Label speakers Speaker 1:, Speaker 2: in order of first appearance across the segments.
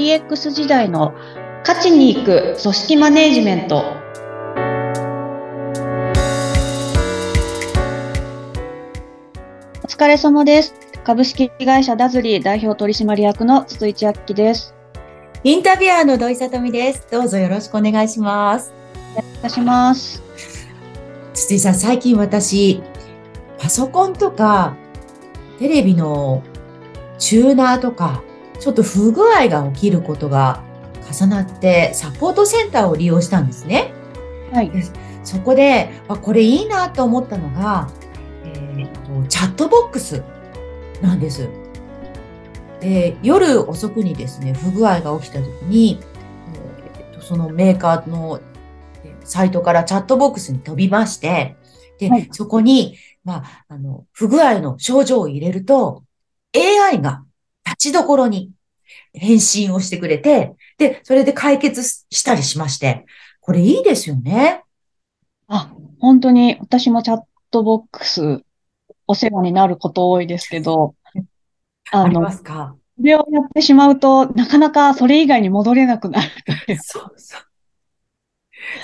Speaker 1: DX 時代の価値に行く組織マネジメント。お疲れ様です。株式会社ダズリー代表取締役の筒井千明です。
Speaker 2: インタビュアーの土井さとみです。どうぞよろしくお願いします。
Speaker 1: お願いします。
Speaker 2: 筒井さん最近私パソコンとかテレビのチューナーとかちょっと不具合が起きることが重なってサポートセンターを利用したんですね。
Speaker 1: はい。
Speaker 2: そこで、あこれいいなと思ったのが、えーと、チャットボックスなんです。で夜遅くにですね、不具合が起きた時に、えーと、そのメーカーのサイトからチャットボックスに飛びまして、で、はい、そこに、まあ、あの、不具合の症状を入れると、AI が立ちどころに返信をしてくれて、で、それで解決したりしまして、これいいですよね。
Speaker 1: あ、本当に私もチャットボックスお世話になること多いですけど、
Speaker 2: あの、ありますか？
Speaker 1: それをやってしまうと、なかなかそれ以外に戻れなくなる。
Speaker 2: そうそう。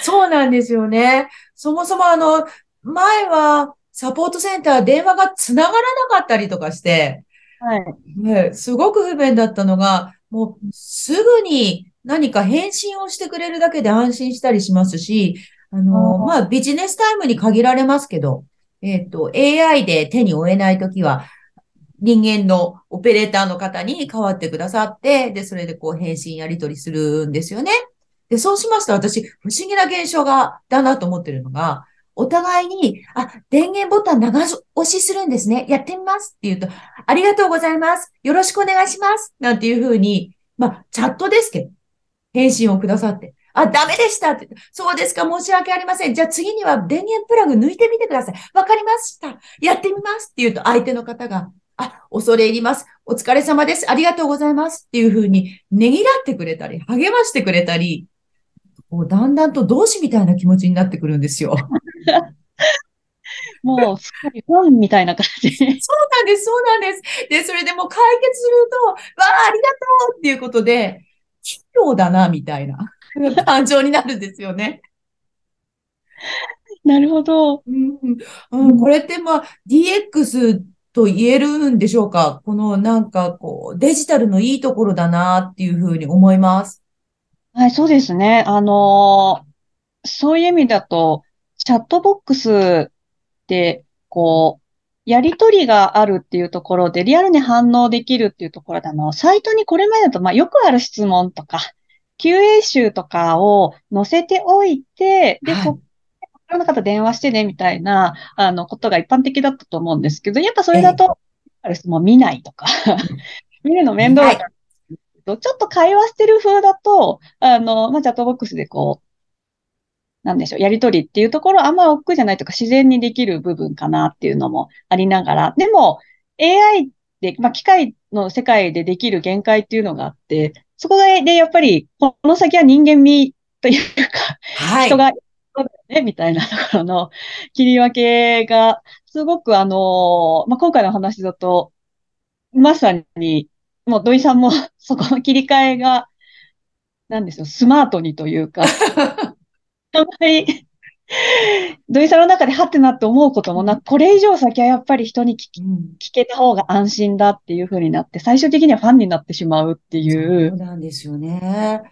Speaker 2: そうなんですよね。そもそもあの、前はサポートセンター電話が繋がらなかったりとかして、
Speaker 1: はい。
Speaker 2: ね、すごく不便だったのが、もうすぐに何か返信をしてくれるだけで安心したりしますし、あの、まあ、ビジネスタイムに限られますけど、えっ、ー、と、AI で手に負えないときは、人間のオペレーターの方に代わってくださって、で、それでこう返信やり取りするんですよね。で、そうしますと私、不思議な現象が、だなと思ってるのが、お互いに、あ、電源ボタン長押しするんですね。やってみますって言うと、ありがとうございます。よろしくお願いします。なんていうふうに、まあ、チャットですけど、返信をくださって、あ、ダメでしたって。そうですか、申し訳ありません。じゃあ次には電源プラグ抜いてみてください。わかりました。やってみますって言うと、相手の方が、あ、恐れ入ります。お疲れ様です。ありがとうございますっていうふうに、ねぎらってくれたり、励ましてくれたり、こうだんだんと同志みたいな気持ちになってくるんですよ。
Speaker 1: もう、すっかり本みたいな感じ。そうなん
Speaker 2: です、そうなんです。で、それでもう解決すると、わあ、ありがとうっていうことで、企業だな、みたいな感情になるんですよね。
Speaker 1: なるほど。
Speaker 2: うん、うん、これってまあ、DX と言えるんでしょうか？このなんかこう、デジタルのいいところだなっていうふうに思います。
Speaker 1: はい、そうですね。あのー、そういう意味だと、チャットボックスって、こう、やりとりがあるっていうところで、リアルに反応できるっていうところで、あの、サイトにこれまでだと、まあ、よくある質問とか、QA 集とかを載せておいて、で、はい、そいろんな方電話してね、みたいな、あの、ことが一般的だったと思うんですけど、やっぱそれだと、えー、もう見ないとか 見るの面倒だから、ちょっと会話してる風だと、あの、まあ、チャットボックスでこう、なんでしょう、やりとりっていうところあんまり億劫じゃないとか自然にできる部分かなっていうのもありながら、でも AI で、まあ、機械の世界でできる限界っていうのがあって、そこでやっぱり、この先は人間味というか、はい、人が、ね、みたいなところの切り分けが、すごくあの、まあ、今回の話だと、まさに、もう土井さんもそこの切り替えが、なんですよ、スマートにというか、あんまり、土井さんの中でハってなって思うこともなく、これ以上先はやっぱり人に聞き、聞けた方が安心だっていうふうになって、最終的にはファンになってしまうってい
Speaker 2: う。そうなんですよね。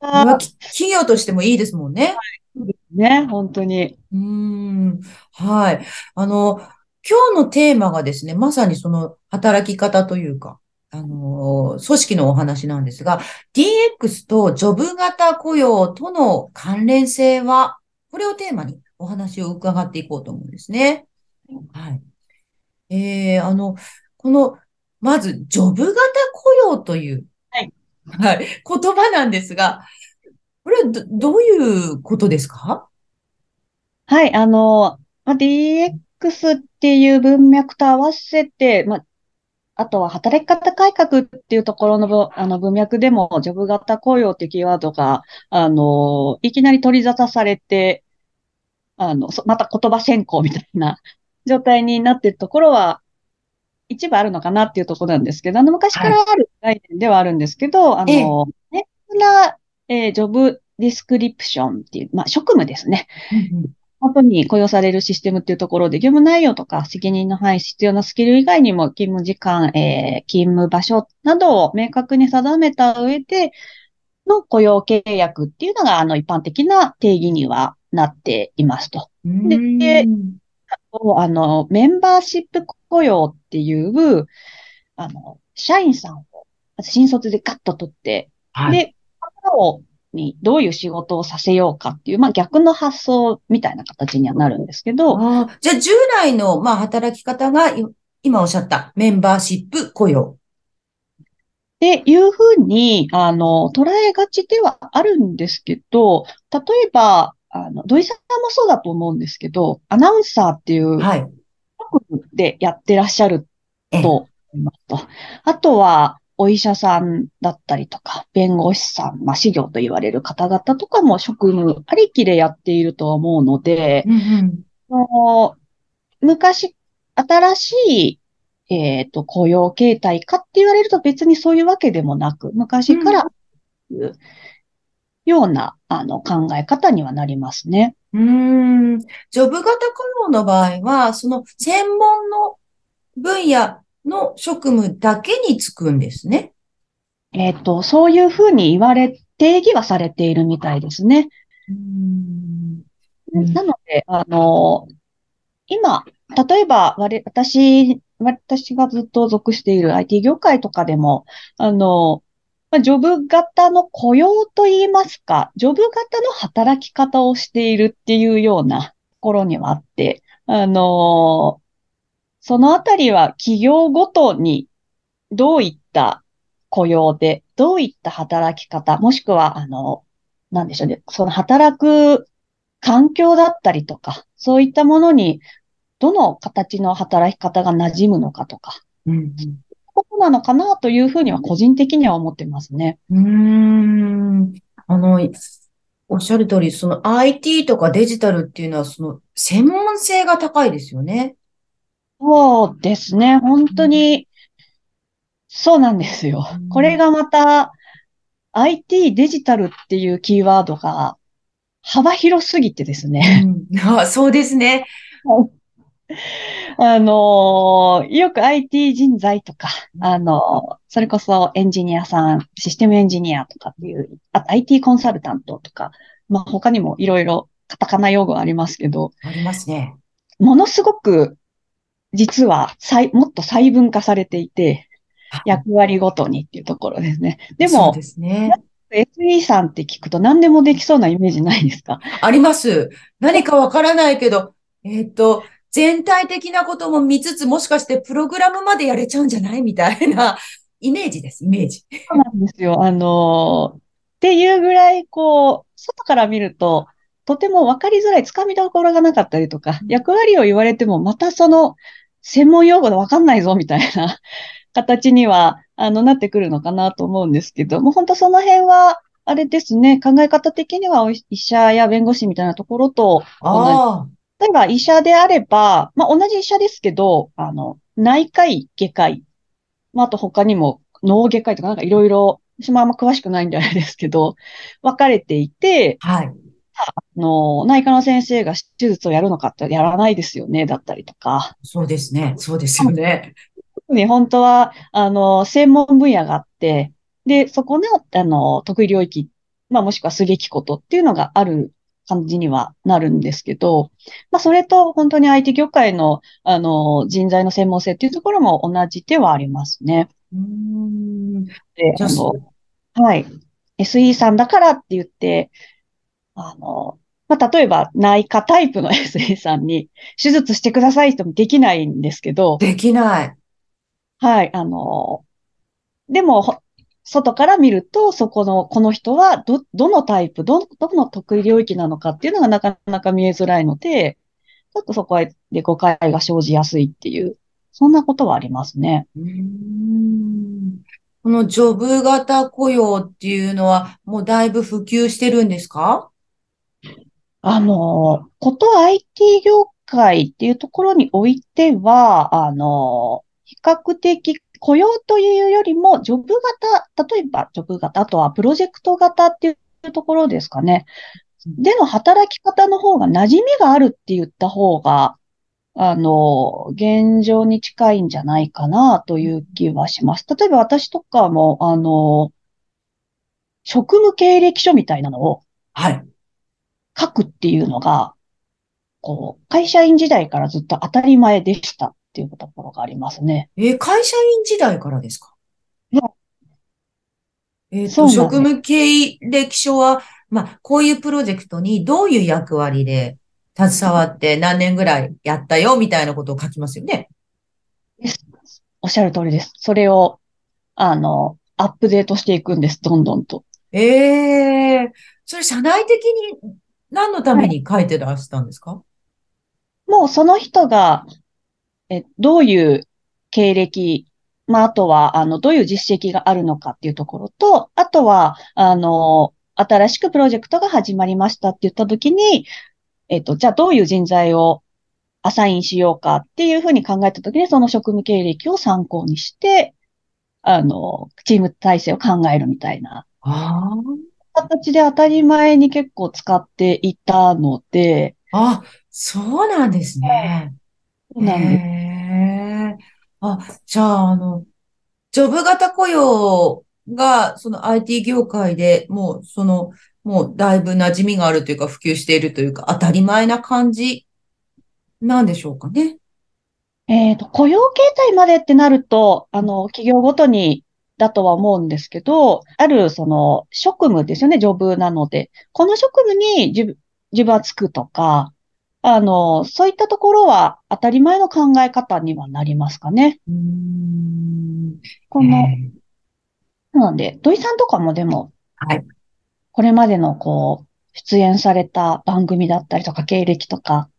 Speaker 2: 企業としてもいいですもんね。
Speaker 1: はい、ね、本当に。
Speaker 2: うん。はい。あの、今日のテーマがですね、まさにその働き方というか、あの、組織のお話なんですが、DX とジョブ型雇用との関連性は、これをテーマにお話を伺っていこうと思うんですね。はい。えー、あの、この、まず、ジョブ型雇用という、はい。はい。言葉なんですが、これはどどういうことですか？
Speaker 1: はい。あの、DX っていう文脈と合わせて、まあ、あとは働き方改革っていうところのあの文脈でも、ジョブ型雇用ってキーワードが、あの、いきなり取り沙汰されて、あの、また言葉先行みたいな 状態になっているところは一部あるのかなっていうところなんですけど、あの、昔か
Speaker 2: はい。
Speaker 1: らある概念ではあるんですけど、あ
Speaker 2: ええ。
Speaker 1: の、ね、な、えージョブディスクリプションっていう、まあ、職務ですね。
Speaker 2: うんうん
Speaker 1: 本当に雇用されるシステムっていうところで、業務内容とか責任の範囲、必要なスキル以外にも、勤務時間、えー勤務場所などを明確に定めた上での雇用契約っていうのが、あの、一般的な定義にはなっていますと。
Speaker 2: う
Speaker 1: で。あの、メンバーシップ雇用っていう、あの、社員さんを、新卒でガッと取って、
Speaker 2: はい。
Speaker 1: で、彼をにどういう仕事をさせようかっていう、まあ逆の発想みたいな形にはなるんですけど、
Speaker 2: じゃあ従来の、まあ、働き方が、い今おっしゃったメンバーシップ雇用。
Speaker 1: っていうふうに、あの、捉えがちではあるんですけど、例えば、あの、土井さんもそうだと思うんですけど、アナウンサーっていう
Speaker 2: はい。
Speaker 1: でやってらっしゃる
Speaker 2: ええ。
Speaker 1: と思いますと。あとは、お医者さんだったりとか、弁護士さん、まあ、司業と言われる方々とかも職務ありきでやっていると思うので、
Speaker 2: うんうん。
Speaker 1: 昔、新しい、えっと、雇用形態かって言われると別にそういうわけでもなく、昔からような、あの、考え方にはなりますね。
Speaker 2: うーん。ジョブ型雇用の場合は、その専門の分野の職務だけに就くんですね。
Speaker 1: えっと、そういうふうに言われ、定義はされているみたいですね。なので、あの、今、例えば、私、私がずっと属している IT 業界とかでも、あの、まあジョブ型の雇用といいますか、ジョブ型の働き方をしているっていうようなところにはあって、あの、そのあたりは企業ごとにどういった雇用で、どういった働き方、もしくは、あの、なんでしょうね、その働く環境だったりとか、そういったものに、どの形の働き方が馴染むのかとか、
Speaker 2: うん
Speaker 1: ことなのかなというふうには個人的には思ってますね。
Speaker 2: うん。あの、おっしゃる通り、その IT とかデジタルっていうのは、その専門性が高いですよね。
Speaker 1: そうですね。本当に、そうなんですよ
Speaker 2: うん。
Speaker 1: これがまた、IT デジタルっていうキーワードが幅広すぎてですね。
Speaker 2: うん。あ、そうですね。
Speaker 1: あのーよく IT 人材とか、あのーそれこそエンジニアさん、システムエンジニアとかっていう、あと IT コンサルタントとか、まあ他にもいろいろカタカナ用語ありますけど、
Speaker 2: ありますね。
Speaker 1: ものすごく実は細もっと細分化されていて、役割ごとにっていうところですね。でも
Speaker 2: そうで、すね。
Speaker 1: SE さんって聞くと何でもできそうなイメージないですか？
Speaker 2: あります。何かわからないけど、えっと、全体的なことも見つつ、もしかしてプログラムまでやれちゃうんじゃないみたいな イメージです、イメージ。
Speaker 1: そうなんですよ。あのーっていうぐらい、こう、外から見ると、とても分かりづらい、つかみどころがなかったりとか、役割を言われても、またその、専門用語で分かんないぞ、みたいな 形には、あの、なってくるのかなと思うんですけど、もう本当その辺は、あれですね、考え方的にはお医医者や弁護士みたいなところと同じ。例えば医者であれば、まあ同じ医者ですけど、あの、内科医、外科医、まああと他にも脳外科医とかなんかいろいろ、私もあんま詳しくないんであれですけど、分かれていて、
Speaker 2: はい。
Speaker 1: あの、内科の先生が手術をやるのかってやらないですよね、だったりとか。
Speaker 2: そうですね。そうですよね。
Speaker 1: ね、本当は、あの、専門分野があって、で、そこの、あの、得意領域、まあもしくはすべきことっていうのがある感じにはなるんですけど、まあそれと本当に IT 業界の、あの、人材の専門性っていうところも同じではありますね。
Speaker 2: うーん。
Speaker 1: で、
Speaker 2: あ、
Speaker 1: あの、
Speaker 2: そ
Speaker 1: はい。SE さんだからって言って、あの、まあ、例えば内科タイプの SE さんに手術してくださいってもできないんですけど、
Speaker 2: できない。
Speaker 1: はい、あの、でも、ほ外から見ると、そこの、この人は、ど、どのタイプ、ど、どの得意領域なのかっていうのがなかなか見えづらいので、ちょっとそこで誤解が生じやすいっていう、そんなことはありますね。
Speaker 2: うーん。このジョブ型雇用っていうのは、もうだいぶ普及してるんですか？
Speaker 1: あの、こと IT 業界っていうところにおいては、あの、比較的雇用というよりも、ジョブ型、例えばジョブ型、あとはプロジェクト型っていうところですかね。での働き方の方が馴染みがあるって言った方が、あの、現状に近いんじゃないかなという気はします。例えば私とかも、あの、職務経歴書みたいなのを
Speaker 2: はい。
Speaker 1: 書くっていうのが、こう、会社員時代からずっと当たり前でしたっていうところがありますね。
Speaker 2: えー会社員時代からですか？
Speaker 1: いや
Speaker 2: えっと、
Speaker 1: そう。
Speaker 2: 職務経歴書は、まあ、こういうプロジェクトにどういう役割で携わって何年ぐらいやったよみたいなことを書きますよね。
Speaker 1: おっしゃる通りです。それを、あの、アップデートしていくんです、どんどんと。
Speaker 2: ええそれ社内的に何のた
Speaker 1: はい。
Speaker 2: めに書いてらしたんですか？
Speaker 1: もうその人が、え、どういう経歴、まあ、あとは、あの、どういう実績があるのかっていうところと、あとは、あの、新しくプロジェクトが始まりましたって言ったときに、えっと、じゃあどういう人材をアサインしようかっていうふうに考えたときに、その職務経歴を参考にして、あの、チーム体制を考えるみたいな。
Speaker 2: あ
Speaker 1: 形で当たり前に結構使っていたので、
Speaker 2: あ、あ、そうなんですね。
Speaker 1: そう
Speaker 2: へ
Speaker 1: なんです。
Speaker 2: え。あ、じゃあ、あの、ジョブ型雇用が、その IT 業界でもう、その、もうだいぶ馴染みがあるというか、普及しているというか、当たり前な感じなんでしょうかね。
Speaker 1: えっと、雇用形態までってなると、あの、企業ごとにだとは思うんですけど、ある、その、職務ですよね、ジョブなので。この職務に自分、自分はつくとか、あの、そういったところは当たり前の考え方にはなりますかね。
Speaker 2: うーん。
Speaker 1: この、
Speaker 2: ええ。
Speaker 1: なので、土井さんとかもでも、
Speaker 2: はい。
Speaker 1: これまでのこう、出演された番組だったりとか、経歴とか、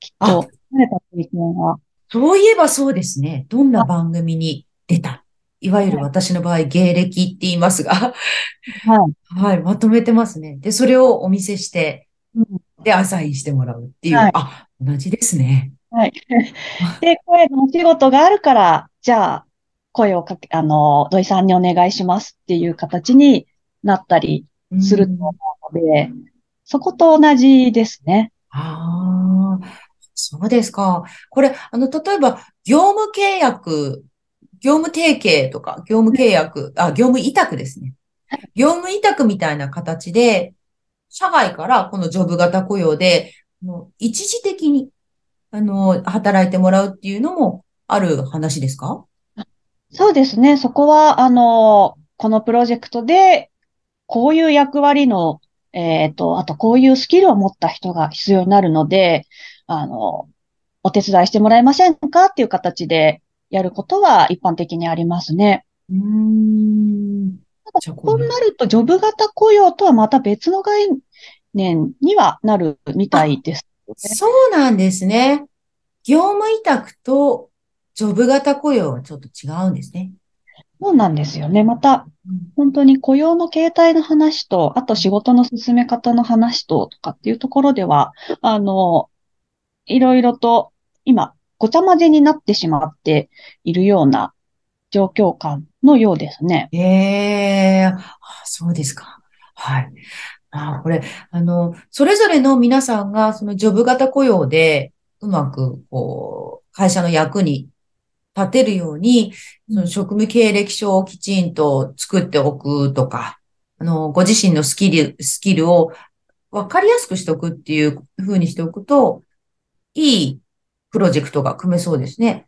Speaker 1: きっ
Speaker 2: あ、
Speaker 1: と、慣れた経験が、
Speaker 2: そういえばそうですね。どんな
Speaker 1: あ、
Speaker 2: 番組に出た？いわゆる
Speaker 1: はい、
Speaker 2: 私の場合、芸歴って言いますが、
Speaker 1: はい、
Speaker 2: はい、まとめてますね。で、それをお見せして、
Speaker 1: うん
Speaker 2: で、アサインしてもらうっていう。
Speaker 1: はい、
Speaker 2: あ、同じですね。
Speaker 1: はい。
Speaker 2: あ、
Speaker 1: で、声のお仕事があるから、じゃあ、声をかけ、あの、土井さんにお願いしますっていう形になったり
Speaker 2: う
Speaker 1: すると
Speaker 2: ん。
Speaker 1: 思うので、そこと同じですね。
Speaker 2: ああ、そうですか。これ、あの、例えば、業務契約、業務提携とか、業務契約、あ、業務委託ですね。業務委託みたいな形で、社外からこのジョブ型雇用で、一時的に、あの、働いてもらうっていうのもある話ですか？
Speaker 1: そうですね。そこは、あの、このプロジェクトで、こういう役割の、えっと、あとこういうスキルを持った人が必要になるので、あの、お手伝いしてもらえませんか？っていう形でやることは一般的にありますね。
Speaker 2: うーん。
Speaker 1: ただ、
Speaker 2: じゃあ、こ
Speaker 1: こう
Speaker 2: の、
Speaker 1: なると、ジョブ型雇用とはまた別の概念にはなるみた
Speaker 2: あ、
Speaker 1: いですよね。
Speaker 2: そうなんですね。業務委託とジョブ型雇用はちょっと違うんですね。
Speaker 1: そうなんですよね。また、
Speaker 2: うん
Speaker 1: 本当に雇用の形態の話と、あと仕事の進め方の話と、とかっていうところでは、あの、いろいろと今、ごちゃ混ぜになってしまっているような状況感のようですね。
Speaker 2: ええあ、そうですか。はい。あ、これ、あの、それぞれの皆さんが、そのジョブ型雇用で、うまく、こう、会社の役に立てるように、その
Speaker 1: うん
Speaker 2: 職務経歴書をきちんと作っておくとか、あの、ご自身のスキル、スキルを分かりやすくしておくっていう風にしておくと、いいプロジェクトが組めそうですね。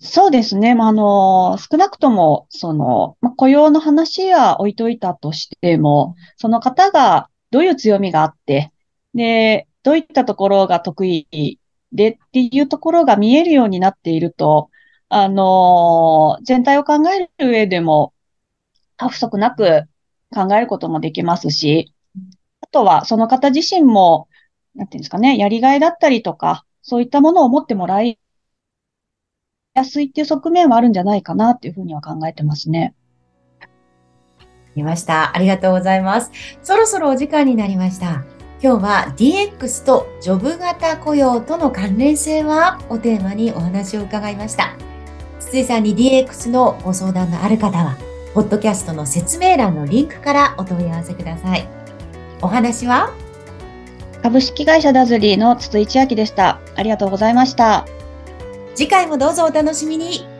Speaker 1: そうですね。まあ、あの、少なくとも、その、まあ、雇用の話は置いといたとしても、その方がどういう強みがあって、で、どういったところが得意でっていうところが見えるようになっていると、あの、全体を考える上でも不足なく考えることもできますし、あとはその方自身も、なんていうんですかね、やりがいだったりとか、そういったものを持ってもらいやすいっていう側面はあるんじゃないかなっていうふうには考えてますね。
Speaker 2: 見ました。ありがとうございます。そろそろお時間になりました。今日は DX とジョブ型雇用との関連性はをテーマにお話を伺いました。筒井さんに DX のご相談のある方は、ポッドキャストの説明欄のリンクからお問い合わせください。お話は
Speaker 1: 株式会社ダズリーの筒井千秋でした。ありがとうございました。
Speaker 2: 次回もどうぞお楽しみに。